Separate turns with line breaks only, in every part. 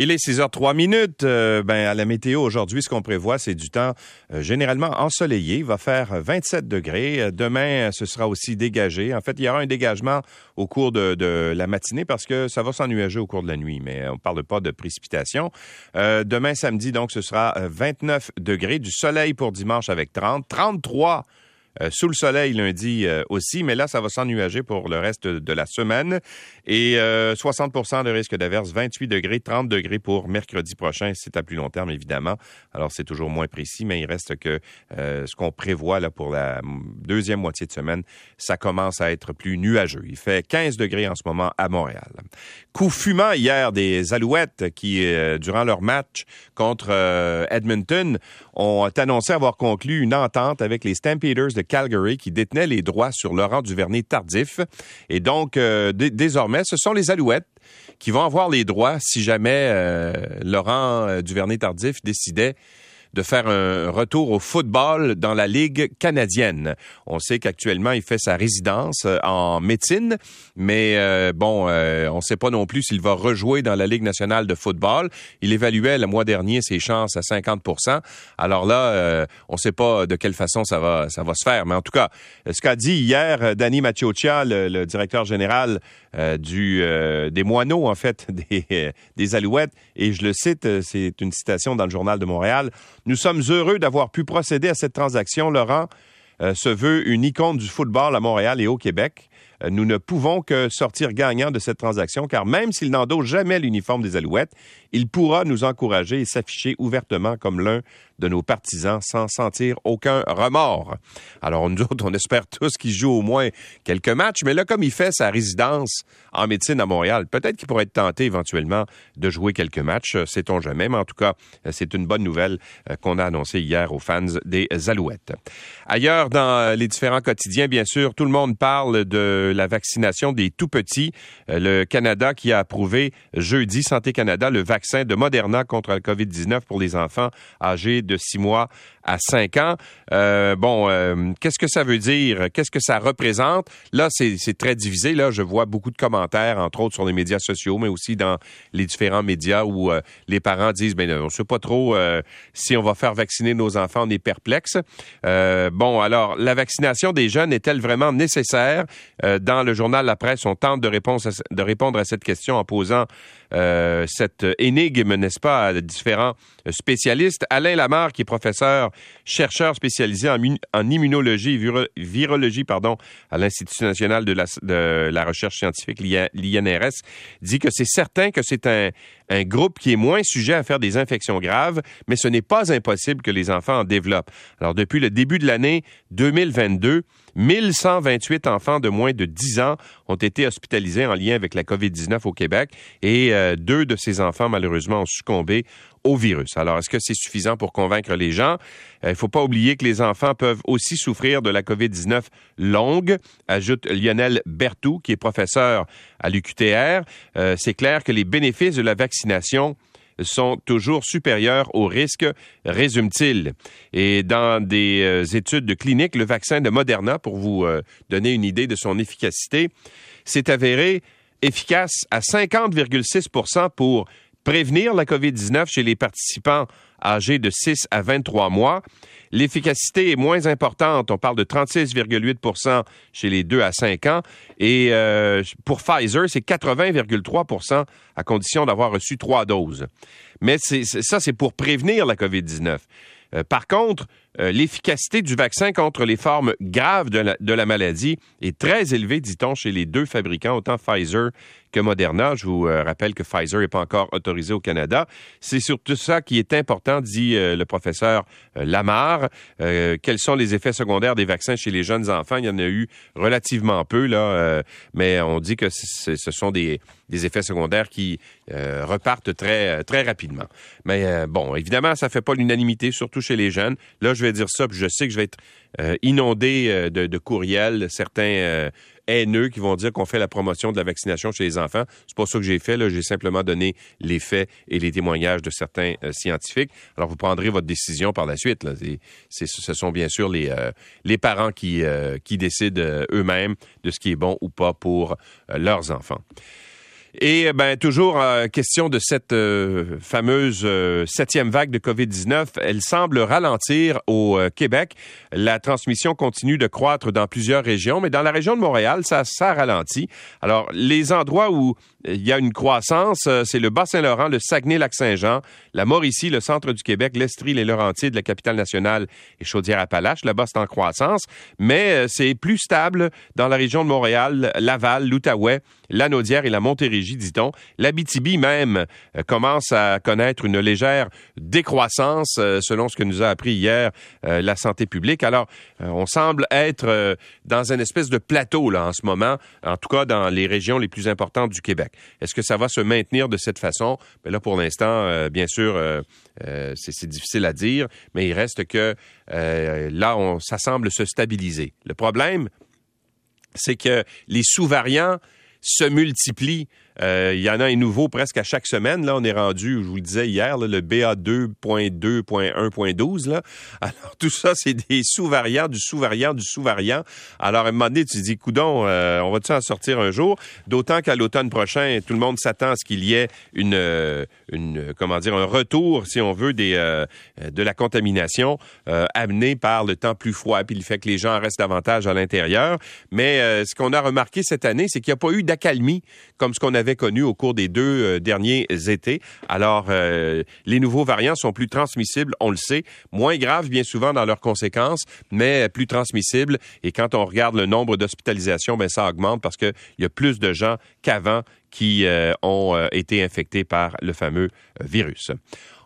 Il est 6 h 3 minutes. Euh, ben, à la météo aujourd'hui, ce qu'on prévoit, c'est du temps euh, généralement ensoleillé. Il va faire 27 degrés. Euh, demain, ce sera aussi dégagé. En fait, il y aura un dégagement au cours de, la matinée parce que ça va s'ennuager au cours de la nuit, mais on ne parle pas de précipitation. demain, samedi, donc, ce sera 29 degrés. Du soleil pour dimanche avec 30. 33 euh, sous le soleil lundi euh, aussi, mais là, ça va s'ennuager pour le reste de la semaine. Et 60% euh, de risque d'averse, 28 degrés, 30 degrés pour mercredi prochain. C'est à plus long terme, évidemment. Alors, c'est toujours moins précis, mais il reste que ce qu'on prévoit là pour la deuxième moitié de semaine, ça commence à être plus nuageux. Il fait 15 degrés en ce moment à Montréal. Coup fumant hier des Alouettes qui, durant leur match contre Edmonton, ont annoncé avoir conclu une entente avec les Stampeders de Calgary qui détenaient les droits sur Laurent Duvernay tardif. Et donc, euh, désormais, ce sont les Alouettes qui vont avoir les droits si jamais euh, Laurent euh, Duvernay tardif décidait de faire un retour au football dans la Ligue canadienne. On sait qu'actuellement, il fait sa résidence euh, en médecine, mais euh, bon, euh, on ne sait pas non plus s'il va rejouer dans la Ligue nationale de football. Il évaluait le mois dernier ses chances à 50% Alors là, on ne sait pas de quelle façon ça va, ça va se faire. Mais en tout cas, ce qu'a dit hier Danny Macciocia, le, directeur général du, des moineaux, en fait, des, des Alouettes, et je le cite, c'est une citation dans le Journal de Montréal, nous sommes heureux d'avoir pu procéder à cette transaction. Laurent euh, se veut une icône du football à Montréal et au Québec. Euh, nous ne pouvons que sortir gagnant de cette transaction, car même s'il n'endosse jamais l'uniforme des Alouettes, il pourra nous encourager et s'afficher ouvertement comme l'un de nos partisans sans sentir aucun remords. Alors, nous autres, on espère tous qu'il joue au moins quelques matchs, mais là, comme il fait sa résidence en médecine à Montréal, peut-être qu'il pourrait être tenté éventuellement de jouer quelques matchs, euh, sait-on jamais, mais en tout cas, euh, c'est une bonne nouvelle qu'on a annoncée hier aux fans des Alouettes. Ailleurs, dans les différents quotidiens, bien sûr, tout le monde parle de la vaccination des tout-petits. Le Canada qui a approuvé jeudi, Santé Canada, le vaccin de Moderna contre la COVID-19 pour les enfants âgés de six mois à cinq ans. Euh, bon, euh, qu'est-ce que ça veut dire? Qu'est-ce que ça représente? Là, c'est très divisé. Là, je vois beaucoup de commentaires, entre autres sur les médias sociaux, mais aussi dans les différents médias où euh, les parents disent, ben, on ne sait pas trop si on va faire vacciner nos enfants, on est perplexe. bon, alors, la vaccination des jeunes est-elle vraiment nécessaire? dans le journal La Presse, on tente de, de répondre à cette question en posant cette énigme, n'est-ce pas, à différents spécialistes. Alain Lamar, qui est professeur chercheur spécialisé en, immunologie et virologie pardon, à l'Institut national de la, recherche scientifique, l'INRS, dit que c'est certain que c'est un, un groupe qui est moins sujet à faire des infections graves, mais ce n'est pas impossible que les enfants en développent. Alors, depuis le début de l'année 2022, 1128 enfants de moins de 10 ans ont été hospitalisés en lien avec la COVID-19 au Québec et euh, deux de ces enfants, malheureusement, ont succombé au virus. Alors, est-ce que c'est suffisant pour convaincre les gens? Il euh, ne faut pas oublier que les enfants peuvent aussi souffrir de la COVID-19 longue, ajoute Lionel Bertou, qui est professeur à l'UQTR. Euh, c'est clair que les bénéfices de la vaccination sont toujours supérieurs aux risques, résume-t-il. Et dans des euh, études de clinique, le vaccin de Moderna, pour vous donner une idée de son efficacité, s'est avéré efficace à 50,6% pour prévenir la COVID-19 chez les participants âgés de 6 à 23 mois. L'efficacité est moins importante. On parle de 36,8% chez les 2 à 5 ans. Et euh, pour Pfizer, c'est 80,3% à condition d'avoir reçu trois doses. Mais ça, c'est pour prévenir la COVID-19. Euh, par contre, euh, l'efficacité du vaccin contre les formes graves de la, maladie est très élevée, dit-on, chez les deux fabricants, autant Pfizer que Moderna. Je vous euh, rappelle que Pfizer n'est pas encore autorisé au Canada. C'est surtout ça qui est important, dit le professeur Lamar. quels sont les effets secondaires des vaccins chez les jeunes enfants? Il y en a eu relativement peu, là, mais on dit que ce sont des, des effets secondaires qui repartent très, très rapidement. Mais bon, évidemment, ça ne fait pas l'unanimité, surtout chez les jeunes. Là, je vais dire ça, puis je sais que je vais être euh, inondé euh, de, courriels, certains euh, haineux qui vont dire qu'on fait la promotion de la vaccination chez les enfants. C'est pas ça que j'ai fait. J'ai simplement donné les faits et les témoignages de certains scientifiques. Alors, vous prendrez votre décision par la suite. Là. ce sont bien sûr les, les parents qui, qui décident eux-mêmes de ce qui est bon ou pas pour leurs enfants. Et ben toujours euh, question de cette euh, fameuse euh, septième vague de COVID-19, elle semble ralentir au Québec. La transmission continue de croître dans plusieurs régions, mais dans la région de Montréal, ça, ça ralentit. Alors, les endroits où il y a une croissance, c'est le Bas-Saint-Laurent, le Saguenay-Lac-Saint-Jean, la Mauricie, le centre du Québec, l'Estrie, les Laurentides, la capitale nationale et Chaudière-Appalaches. Là-bas, c'est en croissance, mais c'est plus stable dans la région de Montréal, Laval, l'Outaouais, la Naudière et la Montérégie, dit-on. L'Abitibi même euh, commence à connaître une légère décroissance, euh, selon ce que nous a appris hier euh, la santé publique. Alors, on semble être dans une espèce de plateau là en ce moment, en tout cas dans les régions les plus importantes du Québec. Est-ce que ça va se maintenir de cette façon? Mais ben là, pour l'instant, bien sûr, c'est difficile à dire, mais il reste que là, ça semble se stabiliser. Le problème, c'est que les sous-variants se multiplient euh, il y en a un nouveau presque à chaque semaine. Là, on est rendu, je vous le disais hier, le BA2.2.1.12. Alors, tout ça, c'est des sous-variants, du sous-variant, du sous-variant. Alors, à un moment donné, tu dis, coudon, euh, on va-tu en sortir un jour? D'autant qu'à l'automne prochain, tout le monde s'attend à ce qu'il y ait une, euh, une, comment dire, un retour, si on veut, des, de la contamination amenée par le temps plus froid, puis le fait que les gens restent davantage à l'intérieur. Mais ce qu'on a remarqué cette année, c'est qu'il n'y a pas eu d'accalmie comme ce qu'on avait connu au cours des deux euh, derniers étés. Alors, euh, les nouveaux variants sont plus transmissibles, on le sait, moins graves bien souvent dans leurs conséquences, mais plus transmissibles. Et quand on regarde le nombre d'hospitalisations, ben ça augmente parce qu'il y a plus de gens qu'avant qui euh, ont été infectés par le fameux virus.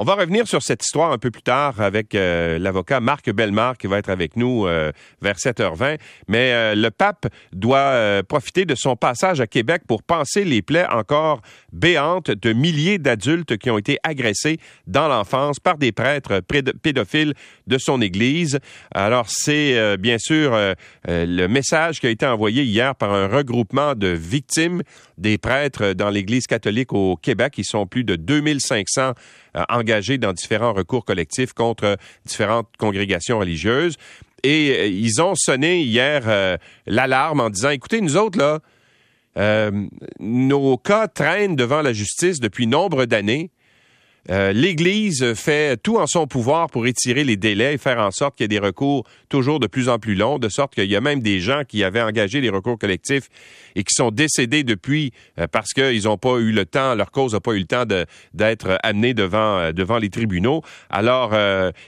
On va revenir sur cette histoire un peu plus tard avec euh, l'avocat Marc Bellemare qui va être avec nous euh, vers 7h20. Mais euh, le pape doit profiter de son passage à Québec pour penser les plaies encore béantes de milliers d'adultes qui ont été agressés dans l'enfance par des prêtres pédophiles de son Église. Alors c'est bien sûr le message qui a été envoyé hier par un regroupement de victimes des prêtres dans l'Église catholique au Québec. Ils sont plus de 2500 euh, engagés dans différents recours collectifs contre différentes congrégations religieuses. Et euh, ils ont sonné hier euh, l'alarme en disant, écoutez, nous autres, là, nos cas traînent devant la justice depuis nombre d'années. Euh, L'Église fait tout en son pouvoir pour étirer les délais et faire en sorte qu'il y ait des recours toujours de plus en plus longs, de sorte qu'il y a même des gens qui avaient engagé les recours collectifs et qui sont décédés depuis euh, parce qu'ils n'ont pas eu le temps, leur cause n'a pas eu le temps d'être amenée devant, euh, devant les tribunaux. Alors,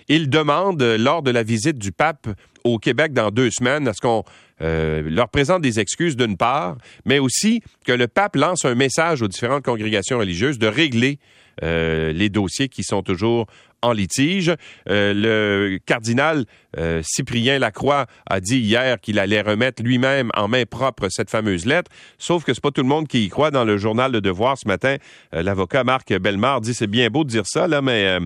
ils demandent, lors de la visite du pape au Québec dans deux semaines, à ce qu'on leur présente des excuses d'une part, mais aussi que le pape lance un message aux différentes congrégations religieuses de régler euh, les dossiers qui sont toujours en litige. Euh, le cardinal euh, Cyprien Lacroix a dit hier qu'il allait remettre lui-même en main propre cette fameuse lettre, sauf que c'est pas tout le monde qui y croit. Dans le journal Le Devoir ce matin, l'avocat Marc Bellemare dit c'est bien beau de dire ça là, mais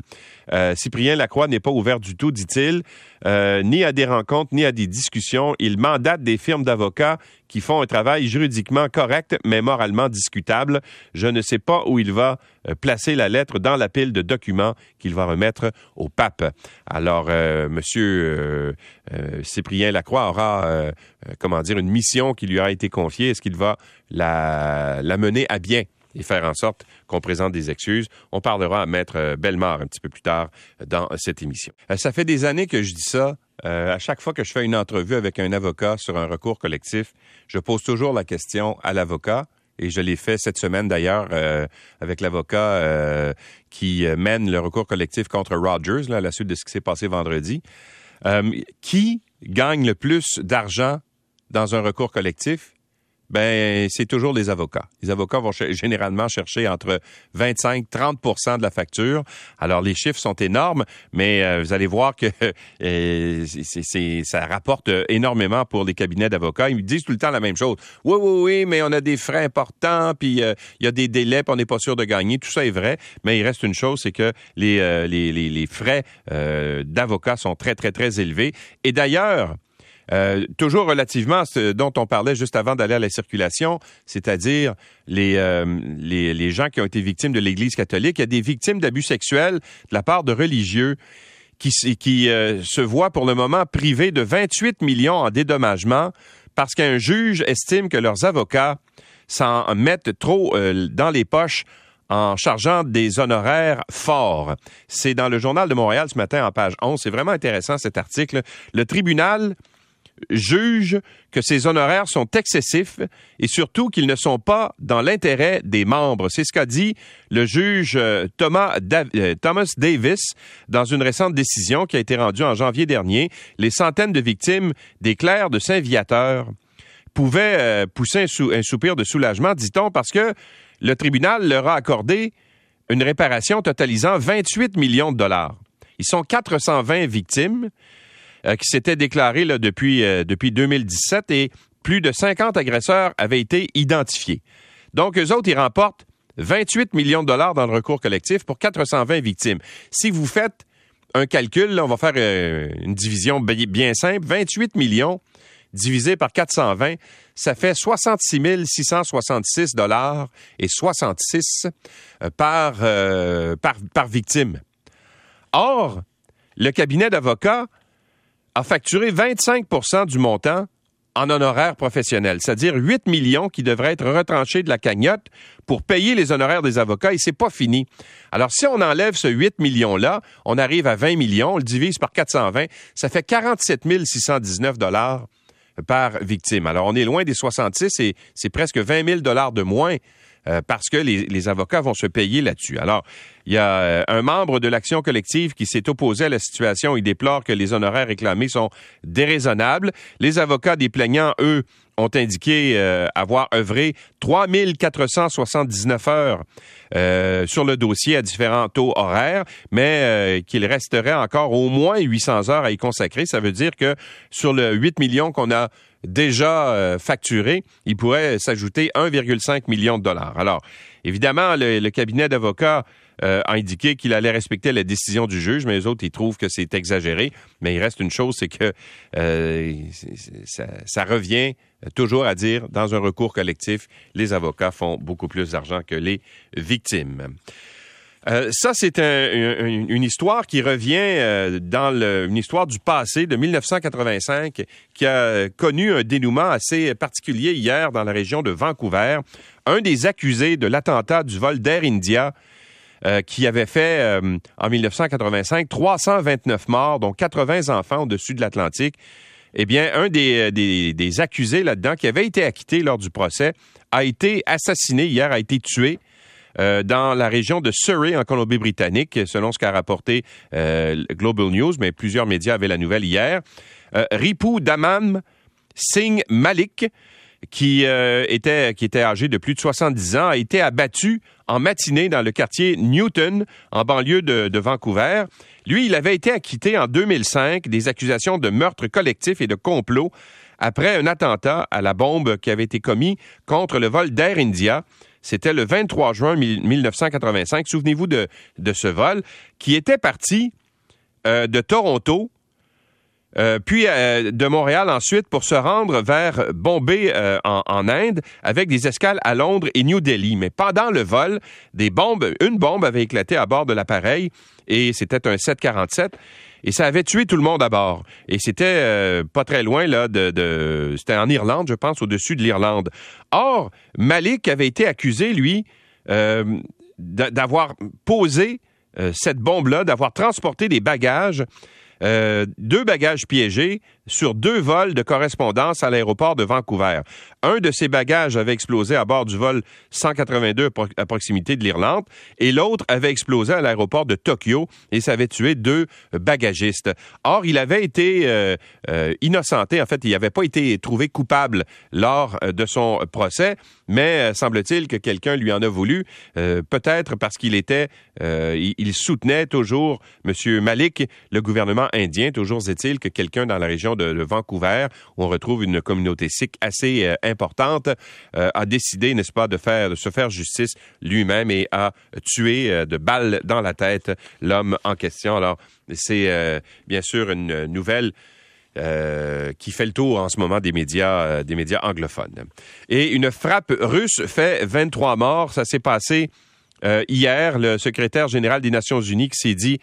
Cyprien Lacroix n'est pas ouvert du tout, dit-il, ni à des rencontres ni à des discussions. Il mandate des firmes d'avocats qui font un travail juridiquement correct, mais moralement discutable. Je ne sais pas où il va euh, placer la lettre dans la pile de documents qu'il va remettre au pape. Alors, euh, Monsieur euh, Cyprien Lacroix aura, comment dire, une mission qui lui a été confiée. Est-ce qu'il va la, la mener à bien? et faire en sorte qu'on présente des excuses? On parlera à Maître Bellemare un petit peu plus tard dans cette émission. Ça fait des années que je dis ça. À chaque fois que je fais une entrevue avec un avocat sur un recours collectif, je pose toujours la question à l'avocat. Et je l'ai fait cette semaine d'ailleurs euh, avec l'avocat euh, qui mène le recours collectif contre Rogers à la suite de ce qui s'est passé vendredi. Euh, qui gagne le plus d'argent dans un recours collectif? Ben c'est toujours les avocats. Les avocats vont généralement chercher entre 25 30% de la facture. Alors les chiffres sont énormes, mais euh, vous allez voir que euh, ça rapporte énormément pour les cabinets d'avocats. Ils me disent tout le temps la même chose. Oui, oui, oui, mais on a des frais importants, puis euh, il y a des délais, puis on n'est pas sûr de gagner. Tout ça est vrai, mais il reste une chose, c'est que les, les, les, les frais d'avocats sont très, très, très élevés. Et d'ailleurs, euh, toujours relativement à ce dont on parlait juste avant d'aller à la circulation, c'est-à-dire les, euh, les, gens qui ont été victimes de l'Église catholique. Il des victimes d'abus sexuels de la part de religieux qui, qui euh, se voient pour le moment privés de 28 millions en dédommagement parce qu'un juge estime que leurs avocats s'en mettent trop dans les poches en chargeant des honoraires forts. C'est dans le journal de Montréal ce matin en page 11. C'est vraiment intéressant cet article. Le tribunal juge que ces honoraires sont excessifs et surtout qu'ils ne sont pas dans l'intérêt des membres. C'est ce qu'a dit le juge euh, Thomas, euh, Thomas Davis dans une récente décision qui a été rendue en janvier dernier. Les centaines de victimes des clercs de Saint-Viateur pouvaient euh, pousser un, un soupir de soulagement, dit-on, parce que le tribunal leur a accordé une réparation totalisant 28 millions de dollars. Ils sont 420 victimes euh, qui s'étaient déclarées depuis, euh, depuis 2017 et plus de 50 agresseurs avaient été identifiés. Donc, eux autres, ils remportent 28 millions de dollars dans le recours collectif pour 420 victimes. Si vous faites un calcul, on va faire euh, une division bien simple, 28 millions divisé par 420, ça fait 66 666 dollars et 66 euh, par, euh, par, par victime. Or, le cabinet d'avocats a facturé 25% du montant en honoraires professionnels, c'est-à-dire 8 millions qui devraient être retranchés de la cagnotte pour payer les honoraires des avocats et c'est pas fini. Alors si on enlève ce 8 millions là, on arrive à 20 millions, on le divise par 420, ça fait 47 619 dollars par victime. Alors, on est loin des 66 et c'est presque 20 000 dollars de moins euh, parce que les, avocats vont se payer là-dessus. Alors, il y a euh, un membre de l'action collective qui s'est opposé à la situation. Il déplore que les honoraires réclamés sont déraisonnables. Les avocats des plaignants, eux, ont indiqué euh, avoir œuvré 3479 heures euh, sur le dossier à différents taux horaires, mais qu'il resterait encore au moins 800 heures à y consacrer. Ça veut dire que sur le 8 millions qu'on a déjà euh, facturé, il pourrait s'ajouter 1,5 million de dollars. Alors, évidemment, le, cabinet d'avocats euh, a indiqué qu'il allait respecter la décision du juge, mais les autres, ils trouvent que c'est exagéré. Mais il reste une chose, c'est que euh, ça, revient toujours à dire, dans un recours collectif, les avocats font beaucoup plus d'argent que les victimes. Euh, ça, c'est une histoire qui revient dans une histoire du passé de 1985 qui a connu un dénouement assez particulier hier dans la région de Vancouver. Un des accusés de l'attentat du vol d'Air India euh, qui avait fait en 1985 329 morts, dont 80 enfants au-dessus de l'Atlantique. Eh bien, un des, des, des accusés là-dedans, qui avait été acquitté lors du procès, a été assassiné hier, a été tué euh, dans la région de Surrey, en Colombie-Britannique, selon ce qu'a rapporté euh, Global News, mais plusieurs médias avaient la nouvelle hier. Euh, Ripu Damam Singh Malik, qui, était, qui était âgé de plus de 70 ans, a été abattu en matinée dans le quartier Newton, en banlieue de, de Vancouver. Lui, il avait été acquitté en 2005 des accusations de meurtre collectif et de complot après un attentat à la bombe qui avait été commis contre le vol d'Air India. C'était le 23 juin 1985. Souvenez-vous de, ce vol qui était parti euh, de Toronto, euh, puis euh, de Montréal ensuite pour se rendre vers Bombay en, en, Inde avec des escales à Londres et New Delhi. Mais pendant le vol, des bombes, une bombe avait éclaté à bord de l'appareil et c'était un 747 et ça avait tué tout le monde à bord. Et c'était euh, pas très loin là de, c'était en Irlande, je pense, au-dessus de l'Irlande. Or, Malik avait été accusé, lui, euh, d'avoir posé euh, cette bombe-là, d'avoir transporté des bagages euh, deux bagages piégés sur deux vols de correspondance à l'aéroport de Vancouver. Un de ces bagages avait explosé à bord du vol 182 à proximité de l'Irlande et l'autre avait explosé à l'aéroport de Tokyo et ça avait tué deux bagagistes. Or, il avait été euh, euh, innocenté. En fait, il n'avait pas été trouvé coupable lors de son procès, mais semble-t-il que quelqu'un lui en a voulu, peut-être parce qu'il était, il, soutenait toujours M. Malik, le gouvernement indien. Toujours est-il que quelqu'un dans la région de, Vancouver, où on retrouve une communauté sikh assez euh, importante, euh, a décidé, n'est-ce pas, de faire, de se faire justice lui-même et a tué euh, de balles dans la tête l'homme en question. Alors, c'est bien sûr une nouvelle qui fait le tour en ce moment des médias, anglophones. Et une frappe russe fait 23 morts. Ça s'est passé hier. Le secrétaire général des Nations Unies qui s'est dit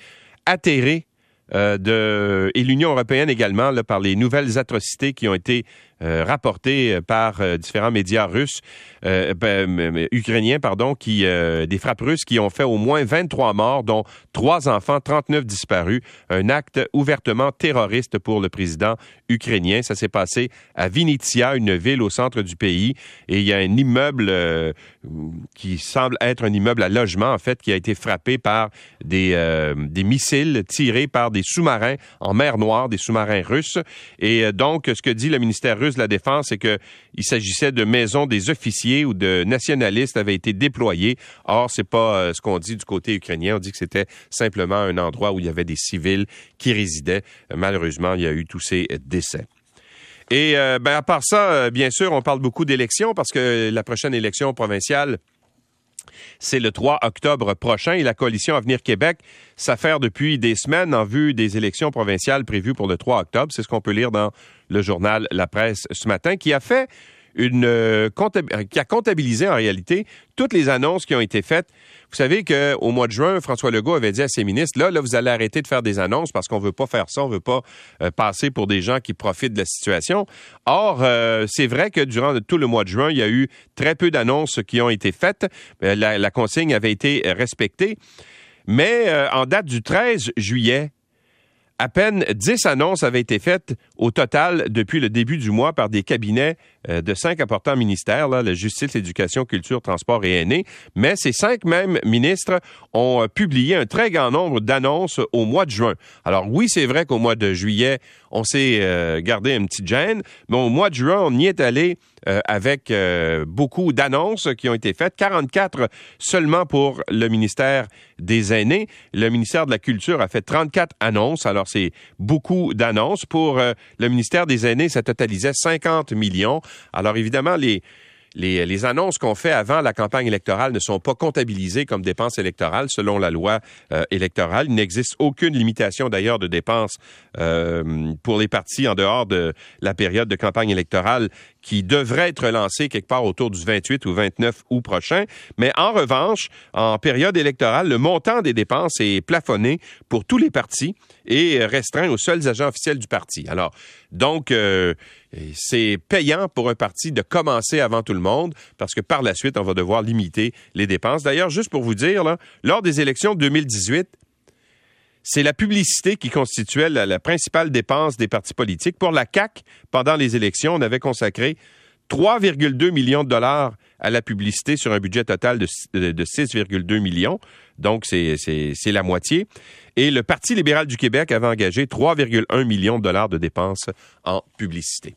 atterré de, et l'Union européenne également, là, par les nouvelles atrocités qui ont été rapporté par différents médias russes, ben, ukrainiens, pardon, qui des frappes russes qui ont fait au moins 23 morts, dont trois enfants, 39 disparus. Un acte ouvertement terroriste pour le président ukrainien. Ça s'est passé à Vinitia, une ville au centre du pays, et il y a un immeuble qui semble être un immeuble à logement, en fait, qui a été frappé par des, des missiles tirés par des sous-marins en mer Noire, des sous-marins russes. Et euh, donc, ce que dit le ministère russe la Défense, c'est qu'il s'agissait de maisons des officiers ou de nationalistes avaient été déployés. Or, c'est pas euh, ce qu'on dit du côté ukrainien. On dit que c'était simplement un endroit où il y avait des civils qui résidaient. Malheureusement, il y a eu tous ces décès. Et euh, ben, à part ça, bien sûr, on parle beaucoup d'élections parce que la prochaine élection provinciale c'est le 3 octobre prochain et la coalition Avenir Québec s'affaire depuis des semaines en vue des élections provinciales prévues pour le 3 octobre. C'est ce qu'on peut lire dans le journal La Presse ce matin, qui a fait euh, qui a comptabilisé en réalité toutes les annonces qui ont été faites. Vous savez qu'au mois de juin, François Legault avait dit à ses ministres, là, là, vous allez arrêter de faire des annonces parce qu'on veut pas faire ça, on veut pas euh, passer pour des gens qui profitent de la situation. Or, euh, c'est vrai que durant tout le mois de juin, il y a eu très peu d'annonces qui ont été faites. La, la, consigne avait été respectée. Mais en date du 13 juillet, à peine 10 annonces avaient été faites au total depuis le début du mois par des cabinets euh, de cinq importants ministères, la justice, l'éducation, culture, transport et aînés. Mais ces cinq mêmes ministres ont euh, publié un très grand nombre d'annonces au mois de juin. Alors oui, c'est vrai qu'au mois de juillet, on s'est euh, gardé un petit gêne, mais au mois de juin, on y est allé avec beaucoup d'annonces qui ont été faites, 44 seulement pour le ministère des aînés. Le ministère de la Culture a fait 34 annonces, alors c'est beaucoup d'annonces. Pour le ministère des aînés, ça totalisait 50 millions. Alors évidemment, les, les, annonces qu'on fait avant la campagne électorale ne sont pas comptabilisées comme dépenses électorales selon la loi euh, électorale. Il n'existe aucune limitation d'ailleurs de dépenses euh, pour les partis en dehors de la période de campagne électorale qui devrait être lancée quelque part autour du 28 ou 29 août prochain. Mais en revanche, en période électorale, le montant des dépenses est plafonné pour tous les partis et restreint aux seuls agents officiels du parti. Alors, donc, euh, c'est payant pour un parti de commencer avant tout le monde parce que par la suite, on va devoir limiter les dépenses. D'ailleurs, juste pour vous dire, là, lors des élections de 2018, c'est la publicité qui constituait la, principale dépense des partis politiques. Pour la CAC, pendant les élections, on avait consacré 3,2 millions de dollars à la publicité sur un budget total de, de 6,2 millions. Donc, c'est la moitié. Et le Parti libéral du Québec avait engagé 3,1 millions de dollars de dépenses en publicité.